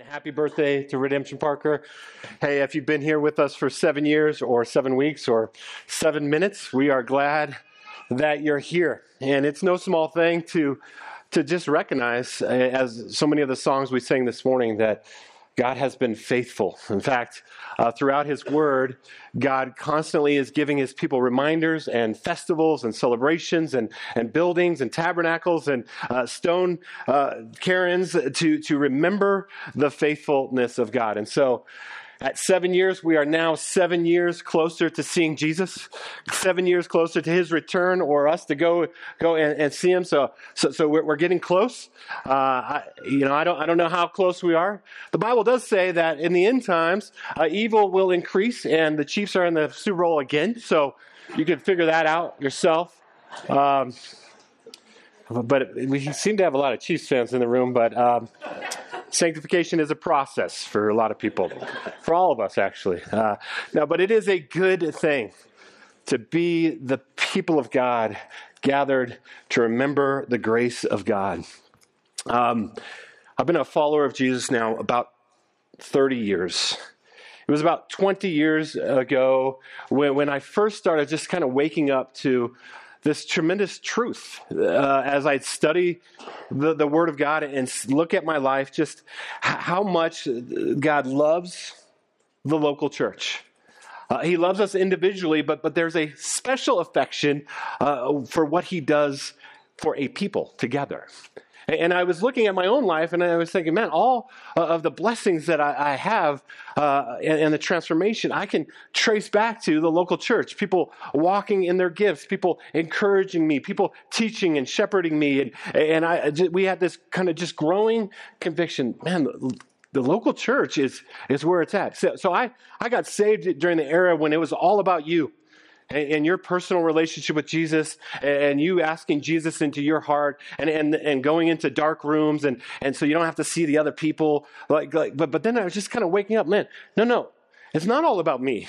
And happy birthday to Redemption Parker. Hey, if you've been here with us for seven years or seven weeks or seven minutes, we are glad that you're here. And it's no small thing to, to just recognize, uh, as so many of the songs we sang this morning, that God has been faithful. In fact, uh, throughout His Word, God constantly is giving His people reminders and festivals and celebrations and, and buildings and tabernacles and uh, stone uh, cairns to, to remember the faithfulness of God. And so, at seven years, we are now seven years closer to seeing Jesus, seven years closer to his return or us to go, go and, and see him. So, so, so we're, we're getting close. Uh, I, you know, I don't, I don't know how close we are. The Bible does say that in the end times, uh, evil will increase and the Chiefs are in the Super Bowl again. So you can figure that out yourself. Um, but we seem to have a lot of Chiefs fans in the room, but, um, Sanctification is a process for a lot of people, for all of us, actually. Uh, no, but it is a good thing to be the people of God gathered to remember the grace of God. Um, I've been a follower of Jesus now about 30 years. It was about 20 years ago when, when I first started just kind of waking up to this tremendous truth uh, as I study the, the Word of God and look at my life, just how much God loves the local church. Uh, he loves us individually, but, but there's a special affection uh, for what He does for a people together. And I was looking at my own life and I was thinking, man, all uh, of the blessings that I, have uh, and, and, the transformation I can trace back to the local church. People walking in their gifts, people encouraging me, people teaching and shepherding me. And, and I, we had this kind of just growing conviction, man, the local church is, is where it's at. So, so I, I got saved during the era when it was all about you and, your personal relationship with Jesus and you asking Jesus into your heart and, and, and going into dark rooms and, and so you don't have to see the other people. Like, like, but, but then I was just kind of waking up, man, no, no, it's not all about me.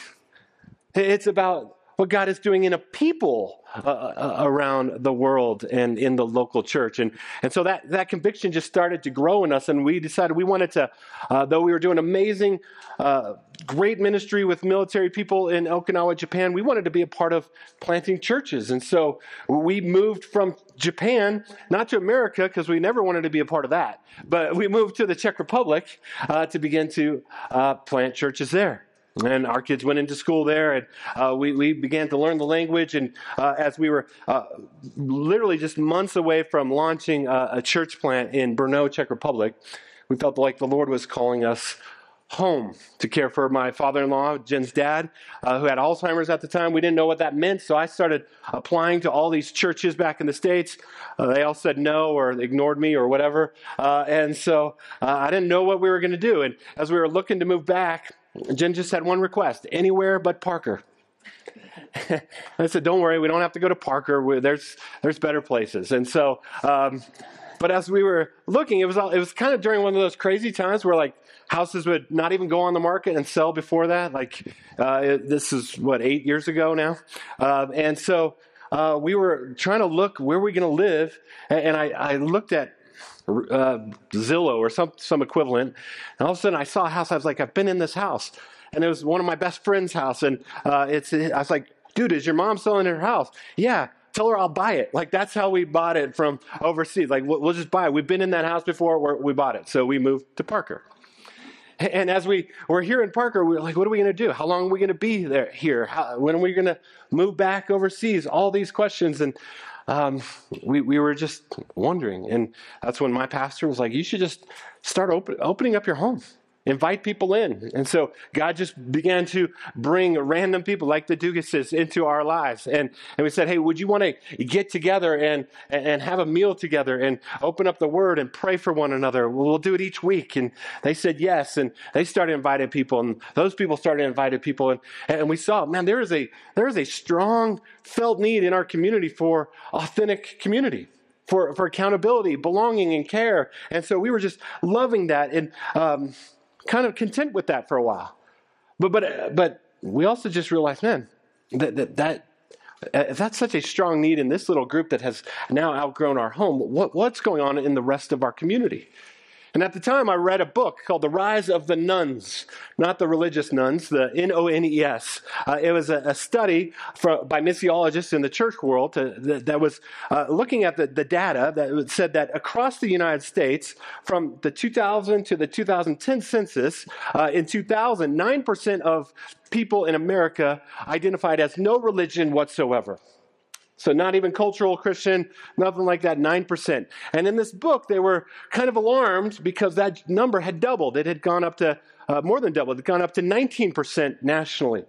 It's about what God is doing in a people uh, uh, around the world and in the local church. And, and so that, that conviction just started to grow in us. And we decided we wanted to, uh, though we were doing amazing, uh, great ministry with military people in Okinawa, Japan, we wanted to be a part of planting churches. And so we moved from Japan, not to America, because we never wanted to be a part of that, but we moved to the Czech Republic uh, to begin to uh, plant churches there. And our kids went into school there, and uh, we, we began to learn the language. And uh, as we were uh, literally just months away from launching a, a church plant in Brno, Czech Republic, we felt like the Lord was calling us home to care for my father in law, Jen's dad, uh, who had Alzheimer's at the time. We didn't know what that meant, so I started applying to all these churches back in the States. Uh, they all said no or ignored me or whatever. Uh, and so uh, I didn't know what we were going to do. And as we were looking to move back, Jen just had one request anywhere but Parker. I said, "Don't worry, we don't have to go to Parker. there's there's better places." And so, um, but as we were looking, it was all, it was kind of during one of those crazy times where like houses would not even go on the market and sell before that. Like uh, it, this is what eight years ago now, um, and so uh, we were trying to look where we're going to live, and, and I, I looked at uh, Zillow or some, some equivalent. And all of a sudden I saw a house. I was like, I've been in this house. And it was one of my best friend's house. And uh, it's, I was like, dude, is your mom selling her house? Yeah. Tell her I'll buy it. Like that's how we bought it from overseas. Like we'll, we'll just buy it. We've been in that house before. we bought it. So we moved to Parker. And as we were here in Parker, we were like, what are we going to do? How long are we going to be there here? How, when are we going to move back overseas? All these questions. And um, we, we were just wondering. And that's when my pastor was like, you should just start open, opening up your home invite people in. And so God just began to bring random people like the Dugases into our lives. And, and we said, hey, would you want to get together and, and have a meal together and open up the word and pray for one another? We'll do it each week. And they said yes. And they started inviting people and those people started inviting people. And, and we saw, man, there is a, there is a strong felt need in our community for authentic community for, for accountability, belonging, and care. And so we were just loving that. And um, kind of content with that for a while. But but but we also just realized, man, that that, that if that's such a strong need in this little group that has now outgrown our home, what, what's going on in the rest of our community? And at the time, I read a book called The Rise of the Nuns, not the religious nuns, the N O N E S. Uh, it was a, a study from, by missiologists in the church world to, that, that, was uh, looking at the, the data that said that across the United States, from the 2000 to the 2010 census, uh, in 2000, 9% of people in America identified as no religion whatsoever. So, not even cultural Christian, nothing like that, 9%. And in this book, they were kind of alarmed because that number had doubled. It had gone up to uh, more than doubled, it had gone up to 19% nationally.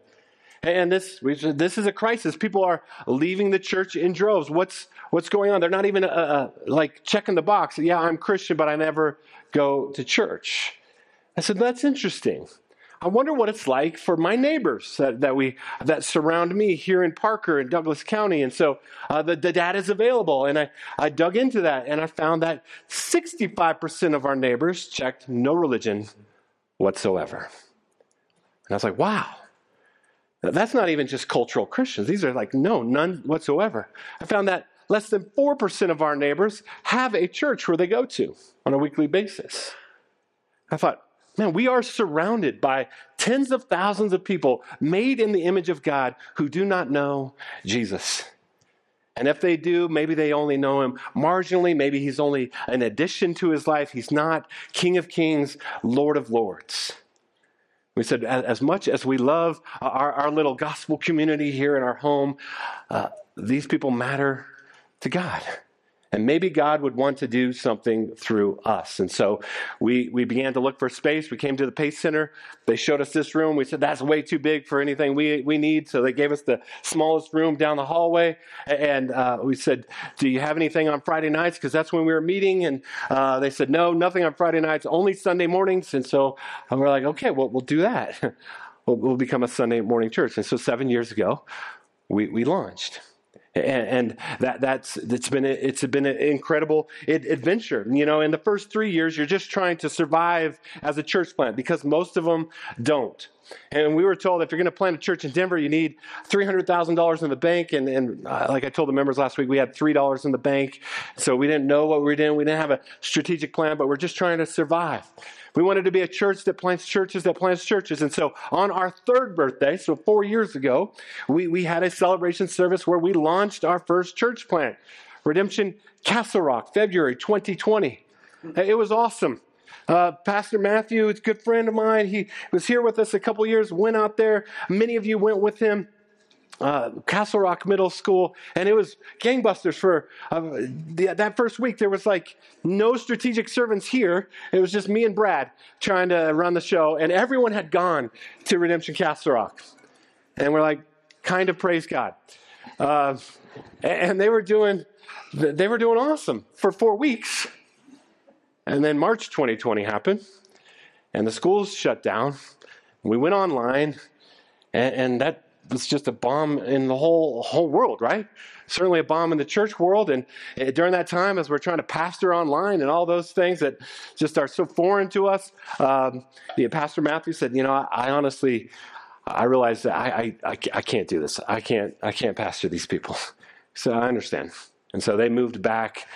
And this, this is a crisis. People are leaving the church in droves. What's, what's going on? They're not even uh, uh, like checking the box. Yeah, I'm Christian, but I never go to church. I said, that's interesting. I wonder what it's like for my neighbors that, that we that surround me here in Parker and Douglas County. And so uh, the, the data is available. And I, I dug into that and I found that 65% of our neighbors checked no religion whatsoever. And I was like, wow. That's not even just cultural Christians. These are like, no, none whatsoever. I found that less than 4% of our neighbors have a church where they go to on a weekly basis. I thought, Man, we are surrounded by tens of thousands of people made in the image of God who do not know Jesus. And if they do, maybe they only know him marginally. Maybe he's only an addition to his life. He's not King of Kings, Lord of Lords. We said, as much as we love our, our little gospel community here in our home, uh, these people matter to God. And maybe God would want to do something through us. And so we, we began to look for space. We came to the Pace Center. They showed us this room. We said, that's way too big for anything we, we need. So they gave us the smallest room down the hallway. And uh, we said, do you have anything on Friday nights? Because that's when we were meeting. And uh, they said, no, nothing on Friday nights, only Sunday mornings. And so we're like, okay, well, we'll do that. we'll, we'll become a Sunday morning church. And so seven years ago, we, we launched and, that that's it's been it's been an incredible adventure. You know, in the first three years, you're just trying to survive as a church plant because most of them don't. And we were told if you're going to plant a church in Denver, you need $300,000 in the bank. And, and uh, like I told the members last week, we had $3 in the bank. So we didn't know what we were doing. We didn't have a strategic plan, but we're just trying to survive. We wanted to be a church that plants churches that plants churches. And so on our third birthday, so four years ago, we, we had a celebration service where we launched our first church plant, Redemption Castle Rock, February 2020. It was awesome. Uh, Pastor Matthew, a good friend of mine. He was here with us a couple years, went out there. Many of you went with him uh, Castle Rock Middle School, and it was gangbusters for uh, the, that first week. There was like no strategic servants here. It was just me and Brad trying to run the show, and everyone had gone to Redemption Castle Rock, and we're like, kind of praise God. Uh, and they were doing, they were doing awesome for four weeks, and then March 2020 happened, and the schools shut down. We went online, and, and that was just a bomb in the whole whole world, right? Certainly a bomb in the church world. And eh, during that time, as we're trying to pastor online and all those things that just are so foreign to us, um, the Pastor Matthew said, "You know, I, I honestly, I realize that I, I, I can't do this. I can't I can't pastor these people." So I understand. And so they moved back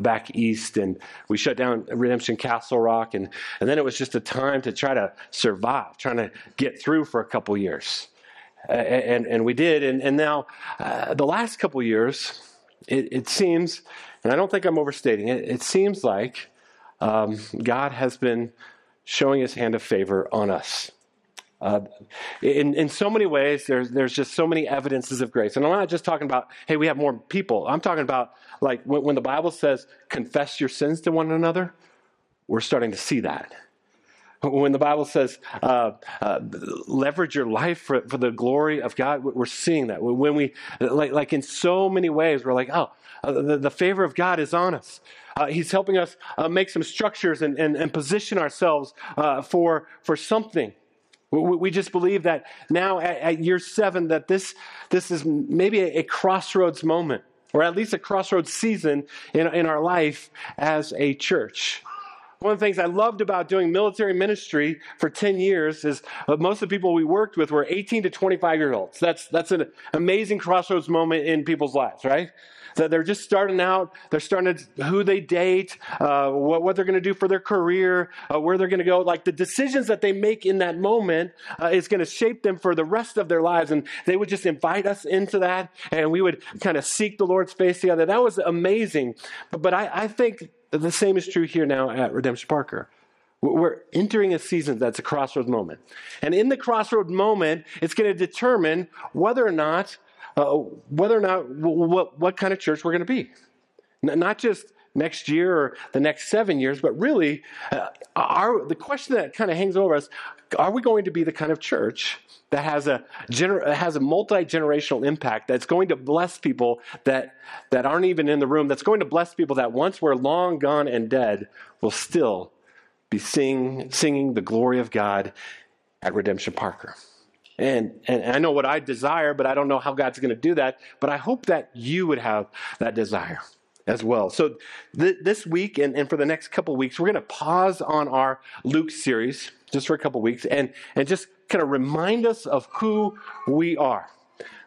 back east and we shut down redemption castle rock and, and then it was just a time to try to survive trying to get through for a couple years and, and we did. And, and now, uh, the last couple years, it, it, seems, and I don't think I'm overstating it, it seems like um, God has been showing his hand of favor on us. Uh, in, in so many ways, there's, there's just so many evidences of grace. And I'm not just talking about, hey, we have more people. I'm talking about, like, when, when the Bible says, confess your sins to one another, we're starting to see that. When the Bible says uh, uh, leverage your life for, for the glory of God, we're seeing that. When we, like, like in so many ways, we're like, oh, uh, the, the, favor of God is on us. Uh, he's helping us uh, make some structures and, and, and position ourselves uh, for, for something. We, just believe that now at, at, year seven, that this, this is maybe a, a crossroads moment, or at least a crossroads season in, in our life as a church. One of the things I loved about doing military ministry for 10 years is uh, most of the people we worked with were 18 to 25 year olds. That's, that's an amazing crossroads moment in people's lives, right? that they're just starting out. They're starting to who they date, uh, what, what, they're going to do for their career, uh, where they're going to go. Like the decisions that they make in that moment uh, is going to shape them for the rest of their lives. And they would just invite us into that, and we would kind of seek the Lord's face together. That was amazing. But, but I, I think the same is true here now at Redemption Parker. We're entering a season that's a crossroads moment. And in the crossroad moment, it's going to determine whether or not, uh, whether or not, what, what kind of church we're going to be. Not just next year or the next seven years, but really, uh, our, the question that kind of hangs over us are we going to be the kind of church that has a, gener- has a multi generational impact that's going to bless people that, that aren't even in the room, that's going to bless people that once we're long gone and dead will still be sing, singing the glory of God at Redemption Parker. And, and I know what I desire, but I don't know how God's going to do that. But I hope that you would have that desire as well. So th- this week and, and for the next couple weeks, we're going to pause on our Luke series just for a couple weeks and, and just kind of remind us of who we are.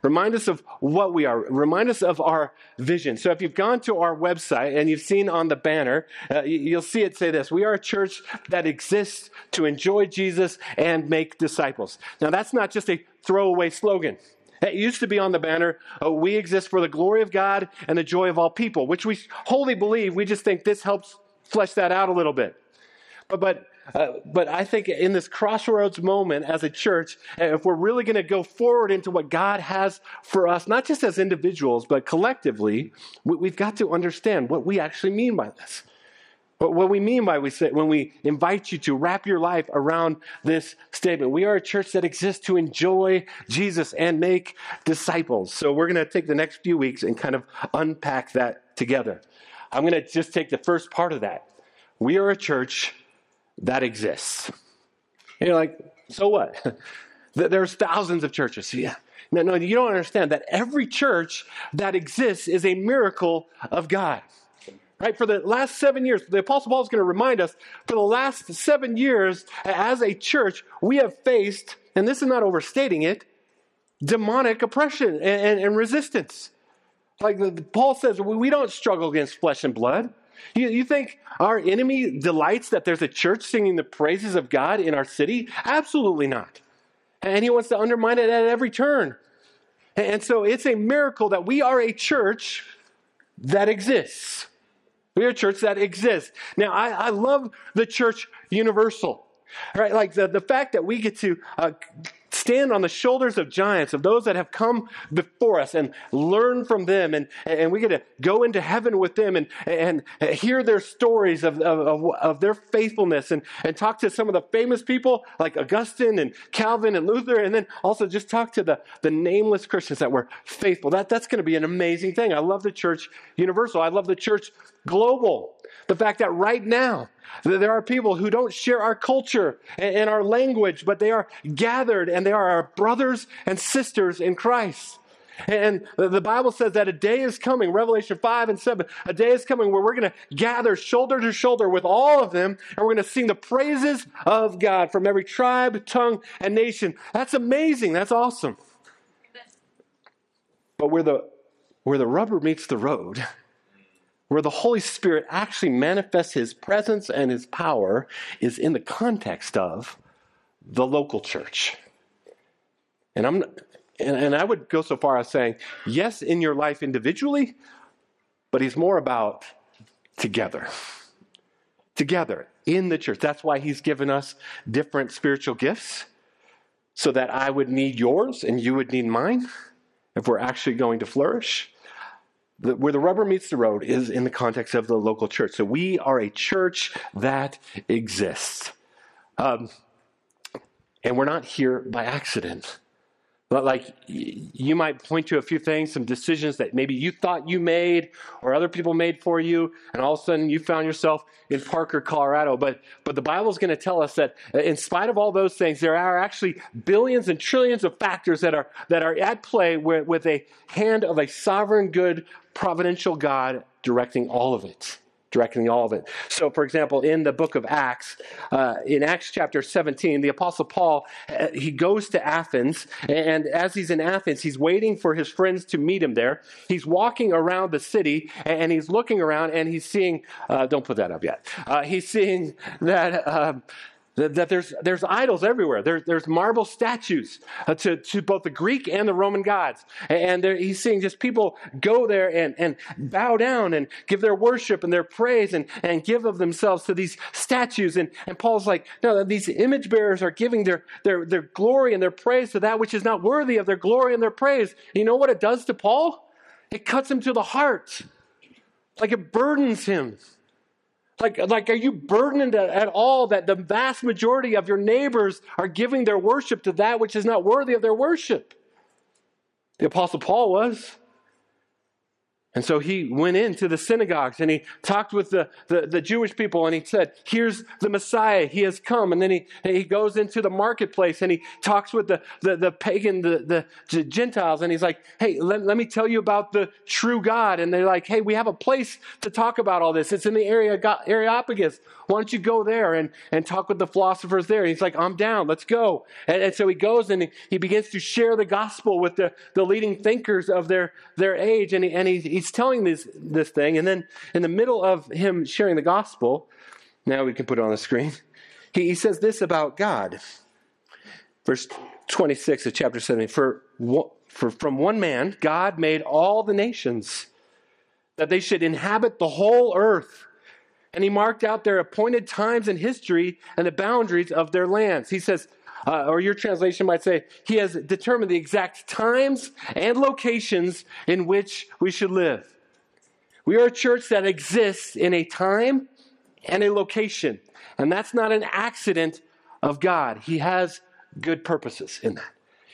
Remind us of what we are. Remind us of our vision. So if you've gone to our website and you've seen on the banner, uh, you'll see it say this We are a church that exists to enjoy Jesus and make disciples. Now, that's not just a throwaway slogan. It used to be on the banner, uh, we exist for the glory of God and the joy of all people, which we wholly believe. We just think this helps flesh that out a little bit. But, but uh, but I think in this crossroads moment as a church, if we're really going to go forward into what God has for us, not just as individuals, but collectively, we've got to understand what we actually mean by this. But what we mean by we say when we invite you to wrap your life around this statement, we are a church that exists to enjoy Jesus and make disciples. So we're going to take the next few weeks and kind of unpack that together. I'm going to just take the first part of that. We are a church that exists. And you're like, so what? There's thousands of churches. Yeah. No, no, you don't understand that every church that exists is a miracle of God. Right? For the last seven years, the Apostle Paul is going to remind us for the last seven years, as a church, we have faced, and this is not overstating it, demonic oppression and, and, and resistance. Like Paul says, we, we don't struggle against flesh and blood. You, you think our enemy delights that there's a church singing the praises of God in our city? Absolutely not. And he wants to undermine it at every turn. And so it's a miracle that we are a church that exists. We are a church that exists. Now, I, I love the church universal. Right? Like the, the fact that we get to uh, stand on the shoulders of giants, of those that have come before us and learn from them. And, and we get to go into heaven with them and, and hear their stories of, of, of their faithfulness and, and talk to some of the famous people like Augustine and Calvin and Luther. And then also just talk to the, the nameless Christians that were faithful. That, that's going to be an amazing thing. I love the church universal. I love the church global. The fact that right now, there are people who don't share our culture and our language, but they are gathered and they are our brothers and sisters in Christ. And the Bible says that a day is coming, Revelation 5 and 7, a day is coming where we're going to gather shoulder to shoulder with all of them, and we're going to sing the praises of God from every tribe, tongue, and nation. That's amazing. That's awesome. But where the, where the rubber meets the road where the Holy Spirit actually manifests his presence and his power is in the context of the local church. And I'm and, and I would go so far as saying, yes, in your life individually, but he's more about together. Together in the church. That's why he's given us different spiritual gifts so that I would need yours and you would need mine if we're actually going to flourish. The, where the rubber meets the road is in the context of the local church. So we are a church that exists. Um, and we're not here by accident. But like you might point to a few things, some decisions that maybe you thought you made or other people made for you, and all of a sudden you found yourself in Parker, Colorado. But but the Bible is going to tell us that in spite of all those things, there are actually billions and trillions of factors that are that are at play with, with a hand of a sovereign, good, providential God directing all of it. directing all of it. So, for example, in the book of Acts, uh, in Acts chapter 17, the Apostle Paul, uh, he goes to Athens, and as he's in Athens, he's waiting for his friends to meet him there. He's walking around the city, and he's looking around, and he's seeing, uh, don't put that up yet, uh, he's seeing that um, that, that there's, there's idols everywhere. There, there's marble statues uh, to, to both the Greek and the Roman gods. And there, he's seeing just people go there and, and bow down and give their worship and their praise and, and give of themselves to these statues. And, and Paul's like, no, these image bearers are giving their, their, their glory and their praise to that which is not worthy of their glory and their praise. You know what it does to Paul? It cuts him to the heart. Like it burdens him. Like, like, are you burdened at all that the vast majority of your neighbors are giving their worship to that which is not worthy of their worship? The Apostle Paul was. And so he went into the synagogues and he talked with the, the, the, Jewish people and he said, Here's the Messiah, he has come. And then he, he goes into the marketplace and he talks with the, the, the pagan, the, the Gentiles, and he's like, Hey, let, let me tell you about the true God. And they're like, Hey, we have a place to talk about all this. It's in the area Areopagus. Why don't you go there and, and talk with the philosophers there? And he's like, I'm down, let's go. And, and so he goes and he, he, begins to share the gospel with the, the leading thinkers of their, their age. And, he, and he, he's telling this, this thing. And then in the middle of him sharing the gospel, now we can put it on the screen, he, he says this about God. Verse 26 of chapter 7 for, for from one man, God made all the nations that they should inhabit the whole earth and he marked out their appointed times in history and the boundaries of their lands. He says, uh, or your translation might say, he has determined the exact times and locations in which we should live. We are a church that exists in a time and a location. And that's not an accident of God. He has good purposes in that.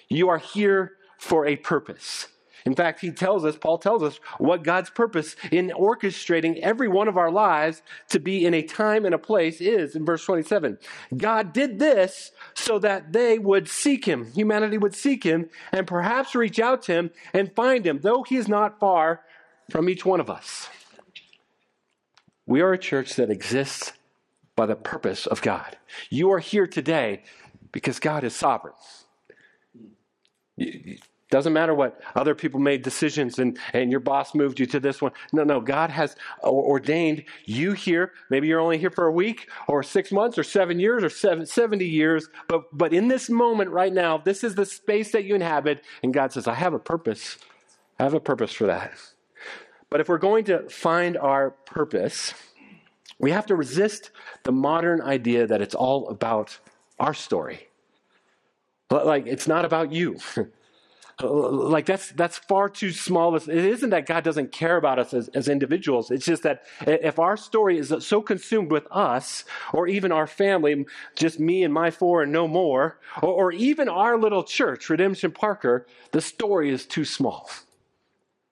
You are here for a purpose. In fact, he tells us, Paul tells us, what God's purpose in orchestrating every one of our lives to be in a time and a place is in verse 27. God did this so that they would seek him, humanity would seek him, and perhaps reach out to him and find him, though he is not far from each one of us. We are a church that exists by the purpose of God. You are here today because God is sovereign. Doesn't matter what other people made decisions and, and your boss moved you to this one. No, no, God has ordained you here. Maybe you're only here for a week or six months or seven years or seven, 70 years. But, but in this moment right now, this is the space that you inhabit. And God says, I have a purpose. I have a purpose for that. But if we're going to find our purpose, we have to resist the modern idea that it's all about our story. Like, it's not about you. like that's that's far too small. It isn't that God doesn't care about us as, as individuals. It's just that if our story is so consumed with us, or even our family, just me and my four and no more, or, or even our little church, Redemption Parker, the story is too small.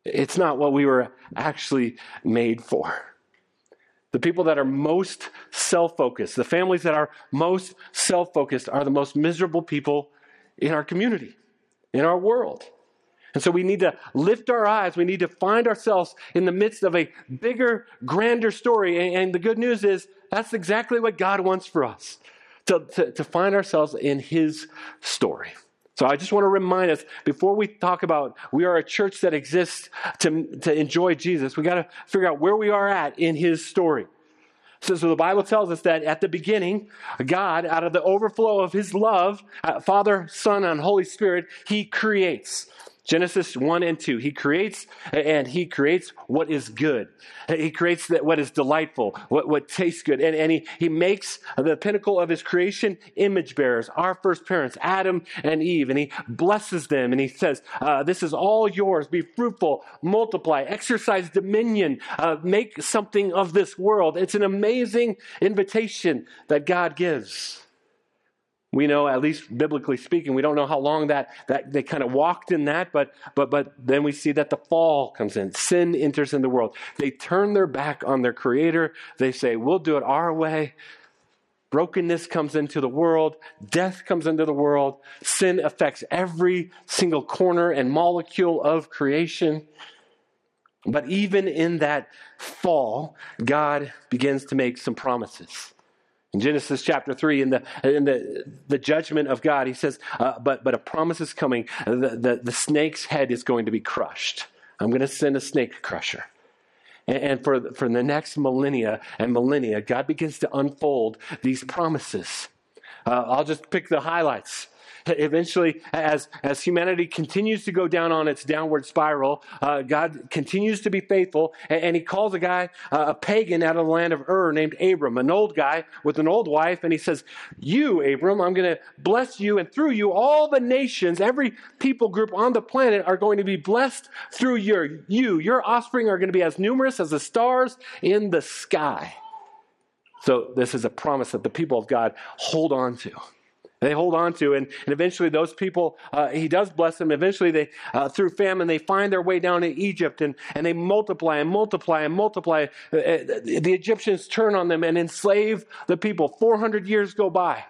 It's not what we were actually made for. The people that are most self focused, the families that are most self focused, are the most miserable people in our community in our world. And so we need to lift our eyes. We need to find ourselves in the midst of a bigger, grander story. And, the good news is that's exactly what God wants for us to, to, to find ourselves in His story. So I just want to remind us before we talk about we are a church that exists to, to enjoy Jesus, we got to figure out where we are at in His story. So, so, the Bible tells us that at the beginning, God, out of the overflow of his love, uh, Father, Son, and Holy Spirit, he creates. Genesis 1 and 2. He creates and he creates what is good. He creates what is delightful, what, what tastes good. And, and he, he makes the pinnacle of his creation image bearers, our first parents, Adam and Eve. And he blesses them and he says, uh, This is all yours. Be fruitful, multiply, exercise dominion, uh, make something of this world. It's an amazing invitation that God gives. We know, at least biblically speaking, we don't know how long that, that they kind of walked in that, but, but, but then we see that the fall comes in. Sin enters in the world. They turn their back on their creator. They say, we'll do it our way. Brokenness comes into the world. Death comes into the world. Sin affects every single corner and molecule of creation. But even in that fall, God begins to make some promises. In Genesis chapter 3, in the, in the, the judgment of God, he says, uh, but, but a promise is coming. The, the, the snake's head is going to be crushed. I'm going to send a snake crusher. And, and for, for the next millennia and millennia, God begins to unfold these promises. Uh, I'll just pick the highlights eventually, as, as humanity continues to go down on its downward spiral, uh, God continues to be faithful, and, and he calls a guy, uh, a pagan out of the land of Ur named Abram, an old guy with an old wife, and he says, You, Abram, I'm going to bless you, and through you, all the nations, every people group on the planet are going to be blessed through your, you. Your offspring are going to be as numerous as the stars in the sky. So, this is a promise that the people of God hold on to they hold on to. And, and eventually, those people, uh, he does bless them. Eventually, they, uh, through famine, they find their way down to Egypt and, and they multiply and multiply and multiply. Uh, uh the Egyptians turn on them and enslave the people. 400 years go by.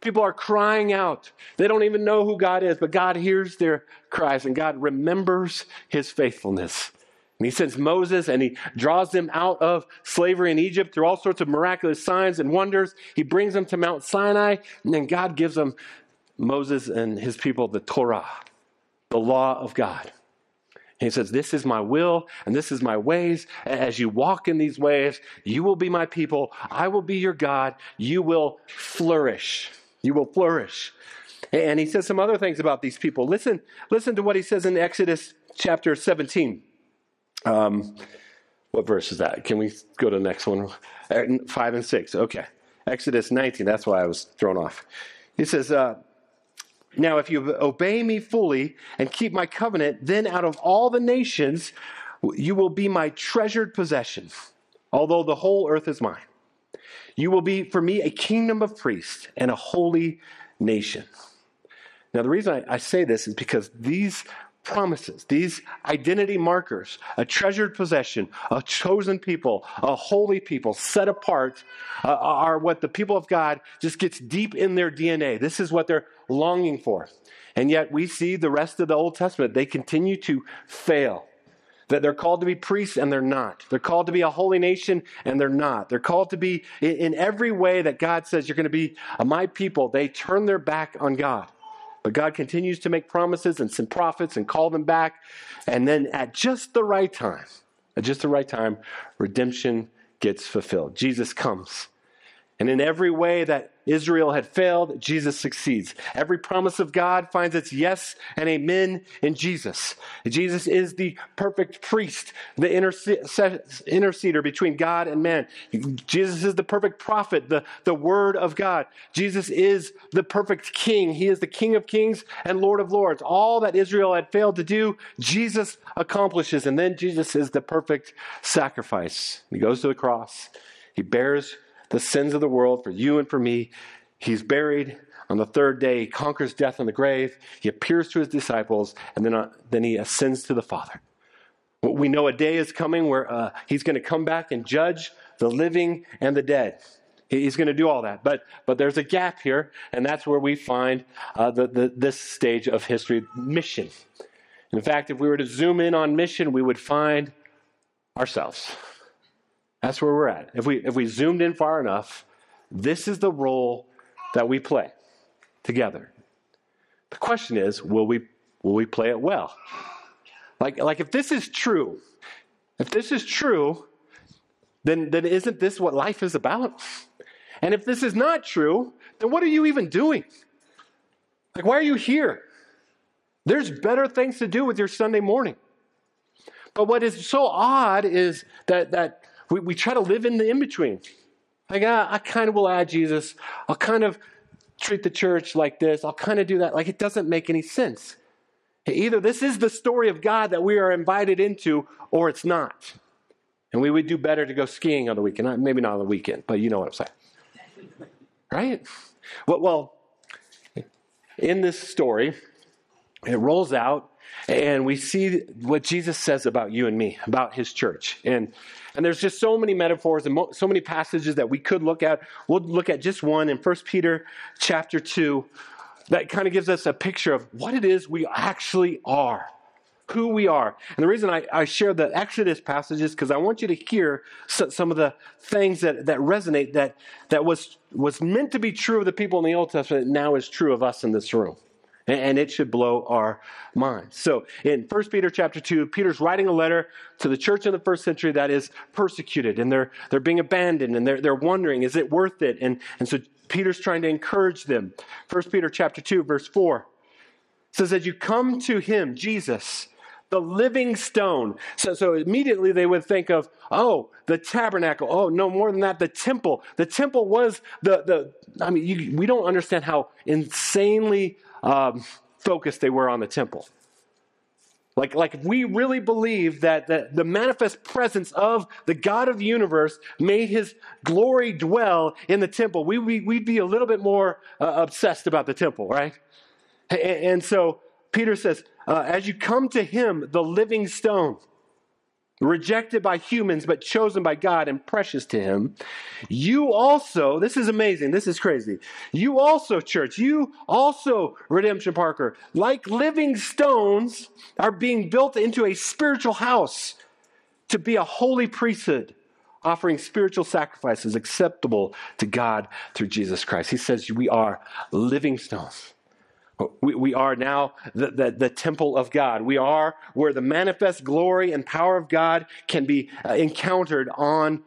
People are crying out. They don't even know who God is, but God hears their cries and God remembers his faithfulness. And he sends Moses and he draws them out of slavery in Egypt through all sorts of miraculous signs and wonders. He brings them to Mount Sinai, and then God gives them, Moses and his people, the Torah, the law of God. And he says, This is my will and this is my ways. As you walk in these ways, you will be my people. I will be your God. You will flourish. You will flourish. And he says some other things about these people. Listen, listen to what he says in Exodus chapter 17. Um, what verse is that? Can we go to the next one? Uh, five and six. Okay. Exodus 19. That's why I was thrown off. He says, uh, Now, if you obey me fully and keep my covenant, then out of all the nations, you will be my treasured possession, although the whole earth is mine. You will be for me a kingdom of priests and a holy nation. Now, the reason I, I say this is because these promises, these identity markers, a treasured possession, a chosen people, a holy people, set apart, uh, are what the people of God just gets deep in their DNA. This is what they're longing for. And yet we see the rest of the Old Testament, they continue to fail. That they're called to be priests and they're not. They're called to be a holy nation and they're not. They're called to be in every way that God says you're going to be my people. They turn their back on God. But God continues to make promises and send prophets and call them back. And then at just the right time, at just the right time, redemption gets fulfilled. Jesus comes. And in every way that Israel had failed, Jesus succeeds. Every promise of God finds its yes and amen in Jesus. Jesus is the perfect priest, the interceder between God and man. Jesus is the perfect prophet, the, the word of God. Jesus is the perfect king. He is the king of kings and lord of lords. All that Israel had failed to do, Jesus accomplishes. And then Jesus is the perfect sacrifice. He goes to the cross. He bears the sins of the world for you and for me. He's buried. On the third day, he conquers death in the grave. He appears to his disciples, and then, uh, then he ascends to the Father. We know a day is coming where uh, he's going to come back and judge the living and the dead. He's going to do all that. But, but there's a gap here, and that's where we find uh, the, the, this stage of history mission. In fact, if we were to zoom in on mission, we would find ourselves. That's where we're at. If we, if we zoomed in far enough, this is the role that we play together. The question is, will we, will we play it well? Like, like if this is true, if this is true, then, then isn't this what life is about? And if this is not true, then what are you even doing? Like, why are you here? There's better things to do with your Sunday morning. But what is so odd is that, that we, we try to live in the in between. Like, ah, I kind of will add Jesus. I'll kind of treat the church like this. I'll kind of do that. Like, it doesn't make any sense. Either this is the story of God that we are invited into, or it's not. And we would do better to go skiing on the weekend. Maybe not on the weekend, but you know what I'm saying. Right? Well, well in this story, it rolls out and we see what Jesus says about you and me, about his church. And, and there's just so many metaphors and mo- so many passages that we could look at. We'll look at just one in 1 Peter chapter 2 that kind of gives us a picture of what it is we actually are. who we are. And the reason I, I share the Exodus passage is because I want you to hear some of the things that, that resonate that, that was, was meant to be true of the people in the Old Testament now is true of us in this room. And, it should blow our minds. So in 1 Peter chapter 2, Peter's writing a letter to the church in the first century that is persecuted and they're, they're being abandoned and they're, they're wondering, is it worth it? And, and so Peter's trying to encourage them. 1 Peter chapter 2, verse 4 says that you come to him, Jesus, the living stone. So, so immediately they would think of, oh, the tabernacle. Oh, no more than that, the temple. The temple was the, the I mean, you, we don't understand how insanely um, focused they were on the temple. Like, like if we really believe that, that the manifest presence of the God of the universe made his glory dwell in the temple, we, we, we'd be a little bit more uh, obsessed about the temple, right? And, and so Peter says, uh, as you come to him, the living stone, rejected by humans, but chosen by God and precious to Him, you also, this is amazing, this is crazy. You also, church, you also, Redemption Parker, like living stones, are being built into a spiritual house to be a holy priesthood. Offering spiritual sacrifices acceptable to God through Jesus Christ. He says we are living stones. We, we are now the, the, the, temple of God. We are where the manifest glory and power of God can be uh, encountered on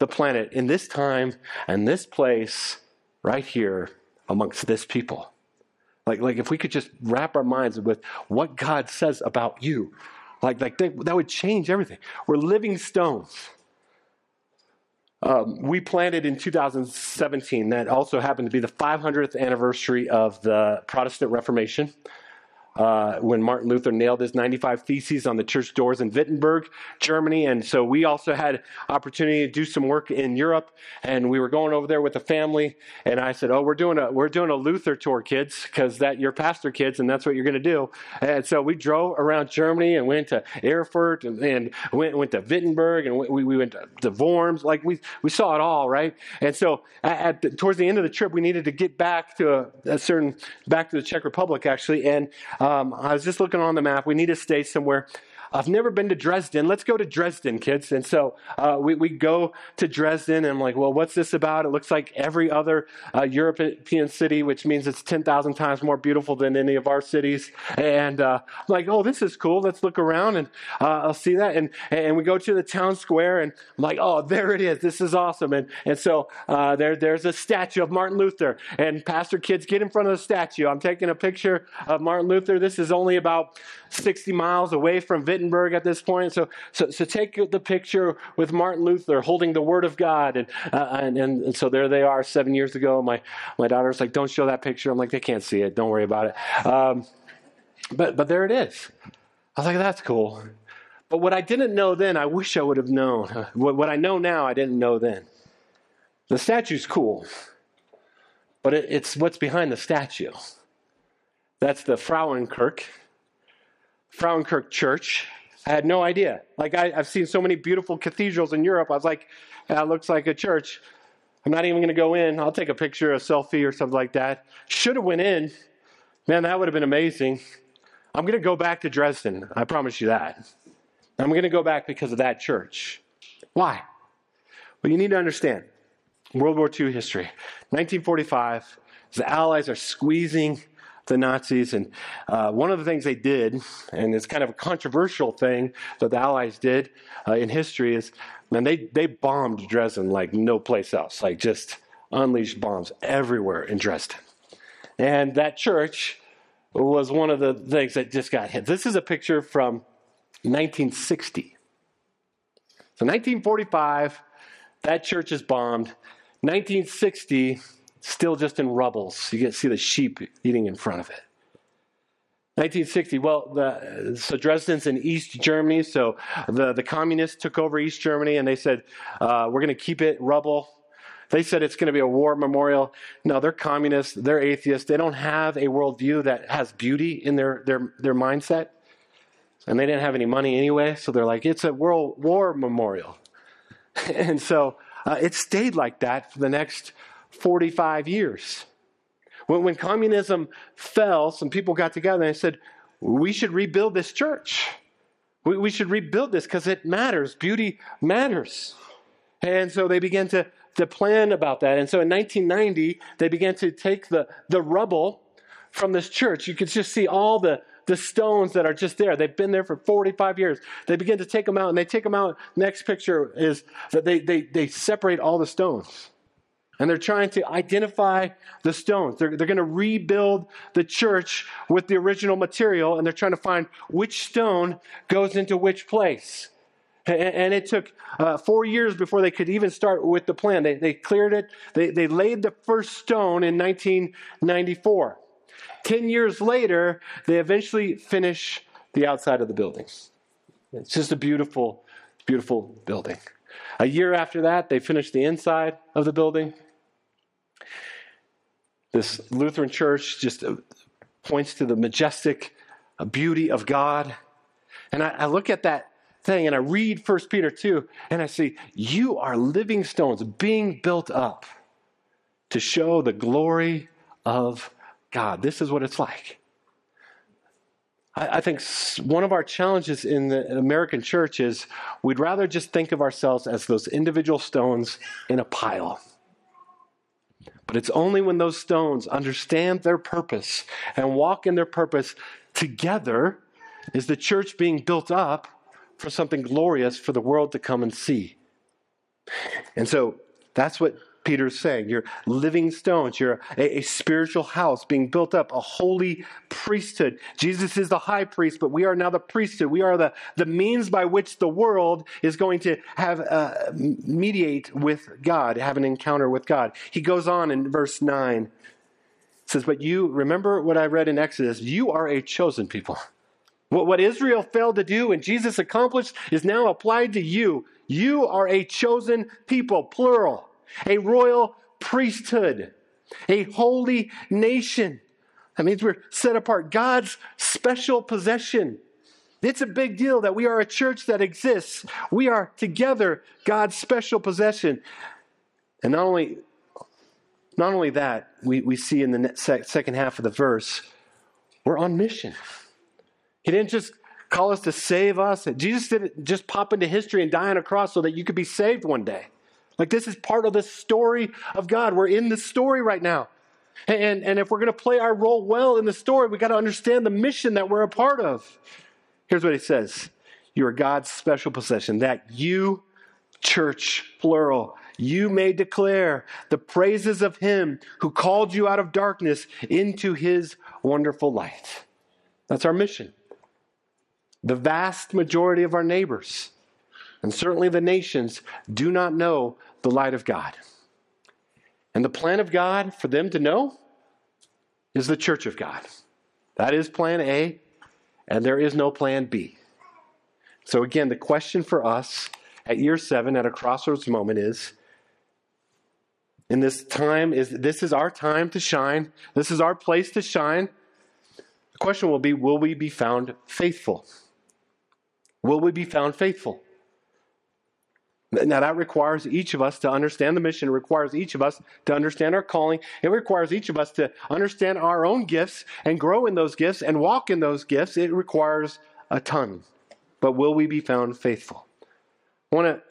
the planet in this time and this place, right here amongst this people. Like, like if we could just wrap our minds with what God says about you, like, like they, that would change everything. We're living stones. Um, we planted in 2017. That also happened to be the 500th anniversary of the Protestant Reformation uh, when Martin Luther nailed his 95 Theses on the church doors in Wittenberg, Germany. And so we also had opportunity to do some work in Europe. And we were going over there with the family. And I said, "Oh, we're doing a we're doing a Luther tour, kids, because that you're pastor kids, and that's what you're going to do." And so we drove around Germany and went to Erfurt and, and went went to Wittenberg and we, we went to, to Worms. Like we we saw it all, right? And so at, the, towards the end of the trip, we needed to get back to a, a certain back to the Czech Republic actually, and Um, I was just looking on the map. We need to stay somewhere I've never been to Dresden. Let's go to Dresden, kids. And so uh, we, we go to Dresden, and I'm like, well, what's this about? It looks like every other uh, European city, which means it's 10,000 times more beautiful than any of our cities. And uh, I'm like, oh, this is cool. Let's look around and uh, I'll see that. And, and we go to the town square, and I'm like, oh, there it is. This is awesome. And, and so uh, there, there's a statue of Martin Luther. And Pastor Kids, get in front of the statue. I'm taking a picture of Martin Luther. This is only about 60 miles away from Wittenberg at this point. So, so, so take the picture with Martin Luther holding the Word of God. And, uh, and, and, so there they are seven years ago. My, my daughter's like, don't show that picture. I'm like, they can't see it. Don't worry about it. Um, but, but there it is. I was like, that's cool. But what I didn't know then, I wish I would have known. What, what I know now, I didn't know then. The statue's cool, but it, it's what's behind the statue. That's the Frauenkirche Frauenkirche Church. I had no idea. Like, I, have seen so many beautiful cathedrals in Europe. I was like, that looks like a church. I'm not even going to go in. I'll take a picture, a selfie, or something like that. Should have went in. Man, that would have been amazing. I'm going to go back to Dresden. I promise you that. I'm going to go back because of that church. Why? Well, you need to understand World War II history. 1945, the Allies are squeezing the Nazis. And uh, one of the things they did, and it's kind of a controversial thing that the Allies did uh, in history, is man, they, they bombed Dresden like no place else, like just unleashed bombs everywhere in Dresden. And that church was one of the things that just got hit. This is a picture from 1960. So 1945, that church is bombed. 1960, still just in rubbles. You can see the sheep eating in front of it. 1960, well, the, so Dresden's in East Germany, so the, the communists took over East Germany and they said, uh, we're going to keep it rubble. They said it's going to be a war memorial. No, they're communists, they're atheists, they don't have a worldview that has beauty in their, their, their mindset. And they didn't have any money anyway, so they're like, it's a world war memorial. and so uh, it stayed like that for the next 45 years. When, when communism fell, some people got together and said, we should rebuild this church. We, we should rebuild this because it matters. Beauty matters. And so they began to, to plan about that. And so in 1990, they began to take the, the rubble from this church. You could just see all the, the stones that are just there. They've been there for 45 years. They begin to take them out, and they take them out. Next picture is that they, they, they separate all the stones. And they're trying to identify the stones. They're, they're going to rebuild the church with the original material, and they're trying to find which stone goes into which place. And, and it took uh, four years before they could even start with the plan. They, they cleared it, they, they laid the first stone in 1994. Ten years later, they eventually finish the outside of the building. It's just a beautiful, beautiful building. A year after that, they finished the inside of the building. This Lutheran church just uh, points to the majestic uh, beauty of God. And I, I look at that thing and I read 1 Peter 2 and I see, You are living stones being built up to show the glory of God. This is what it's like. I, I think one of our challenges in the American church is we'd rather just think of ourselves as those individual stones in a pile. But it's only when those stones understand their purpose and walk in their purpose together is the church being built up for something glorious for the world to come and see. And so that's what Peter's saying. You're living stones. You're a, a, spiritual house being built up, a holy priesthood. Jesus is the high priest, but we are now the priesthood. We are the, the means by which the world is going to have uh, mediate with God, have an encounter with God. He goes on in verse 9. says, But you, remember what I read in Exodus, you are a chosen people. What, what Israel failed to do and Jesus accomplished is now applied to you. You are a chosen people, plural a royal priesthood, a holy nation. That means we're set apart, God's special possession. It's a big deal that we are a church that exists. We are together God's special possession. And not only, not only that, we, we see in the second half of the verse, we're on mission. He didn't just call us to save us. Jesus didn't just pop into history and die on a cross so that you could be saved one day. Like, this is part of the story of God. We're in the story right now. And, and if we're going to play our role well in the story, we got to understand the mission that we're a part of. Here's what he says You are God's special possession, that you, church, plural, you may declare the praises of him who called you out of darkness into his wonderful light. That's our mission. The vast majority of our neighbors, and certainly the nations, do not know the light of God. And the plan of God for them to know is the church of God. That is plan A, and there is no plan B. So, again, the question for us at year seven at a crossroads moment is in this time is this is our time to shine this is our place to shine the question will be will we be found faithful will we be found faithful now, that requires each of us to understand the mission. It requires each of us to understand our calling. It requires each of us to understand our own gifts and grow in those gifts and walk in those gifts. It requires a ton. But will we be found faithful? I want to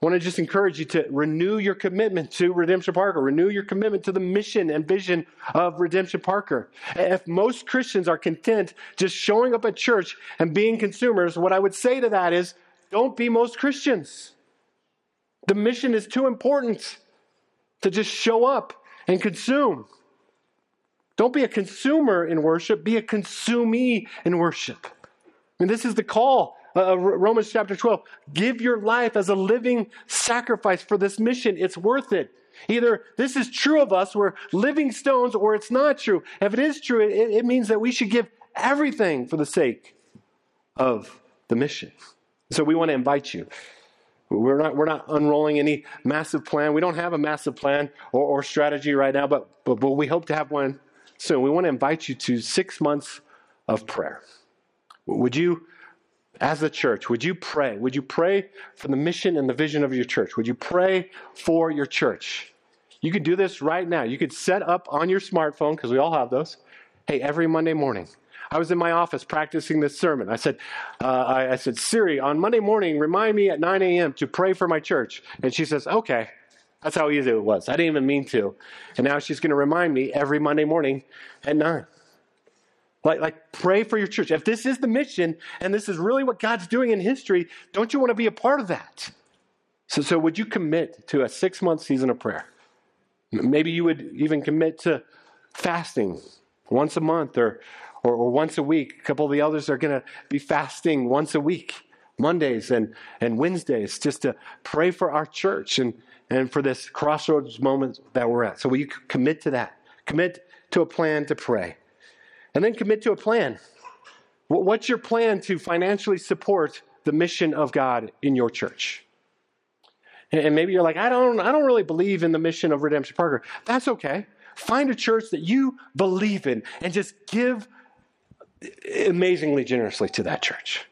want to just encourage you to renew your commitment to Redemption Parker, renew your commitment to the mission and vision of Redemption Parker. If most Christians are content just showing up at church and being consumers, what I would say to that is don't be most Christians. The mission is too important to just show up and consume. Don't be a consumer in worship, be a consumee in worship. And this is the call uh, of Romans chapter 12. Give your life as a living sacrifice for this mission. It's worth it. Either this is true of us, we're living stones, or it's not true. If it is true, it, it means that we should give everything for the sake of the mission. So we want to invite you we're not, we're not unrolling any massive plan. We don't have a massive plan or, or strategy right now, but, but, but we hope to have one soon. We want to invite you to six months of prayer. Would you, as a church, would you pray? Would you pray for the mission and the vision of your church? Would you pray for your church? You could do this right now. You could set up on your smartphone, because we all have those. Hey, every Monday morning, I was in my office practicing this sermon. I said, uh, I, I said, Siri, on Monday morning, remind me at 9 a.m. to pray for my church. And she says, okay. That's how easy it was. I didn't even mean to. And now she's going to remind me every Monday morning at 9. Like, like, pray for your church. If this is the mission and this is really what God's doing in history, don't you want to be a part of that? So, so would you commit to a six month season of prayer? Maybe you would even commit to fasting once a month or, or, or once a week. A couple of the others are going to be fasting once a week, Mondays and, and Wednesdays, just to pray for our church and, and for this crossroads moment that we're at. So will you commit to that? Commit to a plan to pray. And then commit to a plan. What's your plan to financially support the mission of God in your church? And maybe you're like, I don't, I don't really believe in the mission of Redemption Parker. That's okay. Find a church that you believe in and just give amazingly generously to that church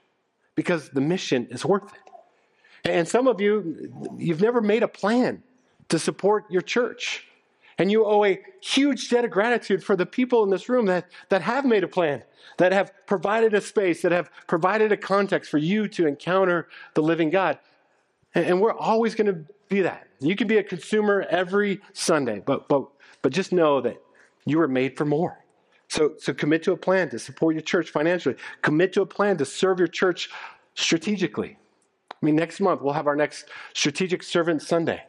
because the mission is worth it. And some of you, you've never made a plan to support your church. And you owe a huge debt of gratitude for the people in this room that, that have made a plan, that have provided a space, that have provided a context for you to encounter the living God. And, and we're always going to be that. You can be a consumer every Sunday, but, but, but just know that you were made for more. So, so commit to a plan to support your church financially. Commit to a plan to serve your church strategically. I mean, next month we'll have our next Strategic Servant Sunday.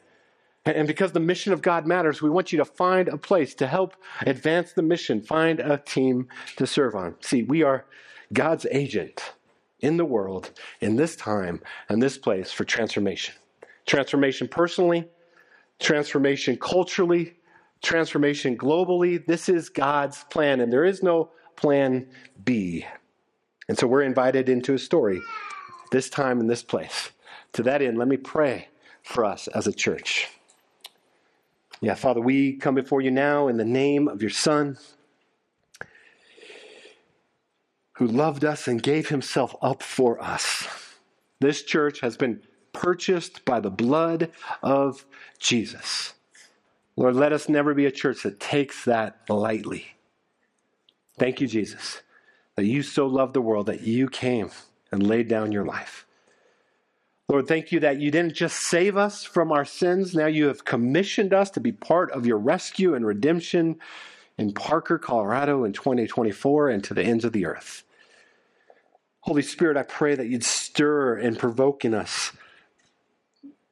And because the mission of God matters, we want you to find a place to help advance the mission, find a team to serve on. See, we are God's agent in the world, in this time, and this place for transformation. Transformation personally, transformation culturally, transformation globally. This is God's plan, and there is no plan B. And so we're invited into a story this time in this place. To that end, let me pray for us as a church. Yeah, Father, we come before you now in the name of your Son, who loved us and gave himself up for us. This church has been purchased by the blood of Jesus. Lord, let us never be a church that takes that lightly. Thank you, Jesus, that you so loved the world that you came and laid down your life. Lord, thank you that you didn't just save us from our sins. Now you have commissioned us to be part of your rescue and redemption in Parker, Colorado in 2024 and to the ends of the earth. Holy Spirit, I pray that you'd stir and provoke in us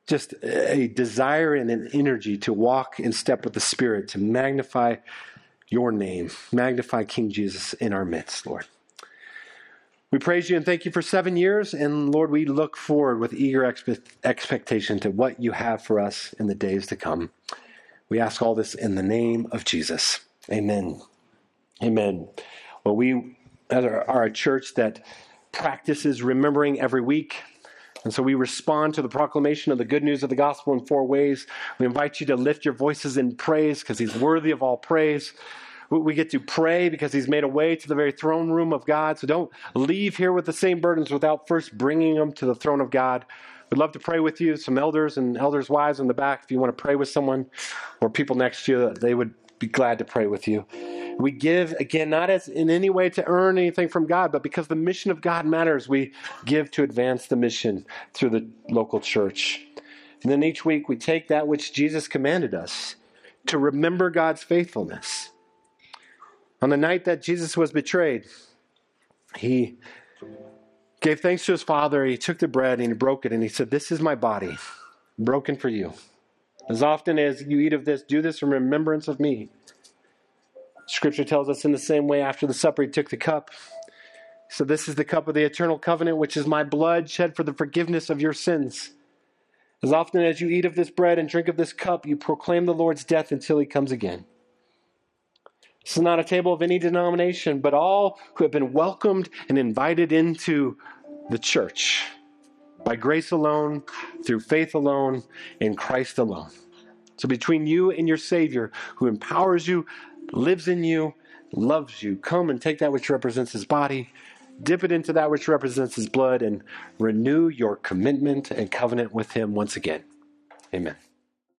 just a desire and an energy to walk in step with the Spirit, to magnify your name, magnify King Jesus in our midst, Lord. We praise you and thank you for seven years. And Lord, we look forward with eager expe- expectation to what you have for us in the days to come. We ask all this in the name of Jesus. Amen. Amen. Well, we are a church that practices remembering every week. And so we respond to the proclamation of the good news of the gospel in four ways. We invite you to lift your voices in praise because he's worthy of all praise. We get to pray because He's made a way to the very throne room of God. So don't leave here with the same burdens without first bringing them to the throne of God. We'd love to pray with you. Some elders and elders' wives in the back, if you want to pray with someone or people next to you, they would be glad to pray with you. We give, again, not as in any way to earn anything from God, but because the mission of God matters, we give to advance the mission through the local church. And then each week we take that which Jesus commanded us to remember God's faithfulness on the night that Jesus was betrayed, he gave thanks to his Father. He took the bread and he broke it and he said, This is my body, broken for you. As often as you eat of this, do this in remembrance of me. Scripture tells us in the same way after the supper, he took the cup. So, this is the cup of the eternal covenant, which is my blood shed for the forgiveness of your sins. As often as you eat of this bread and drink of this cup, you proclaim the Lord's death until he comes again. This is not a table of any denomination, but all who have been welcomed and invited into the church by grace alone, through faith alone, in Christ alone. So, between you and your Savior, who empowers you, lives in you, loves you, come and take that which represents His body, dip it into that which represents His blood, and renew your commitment and covenant with Him once again. Amen.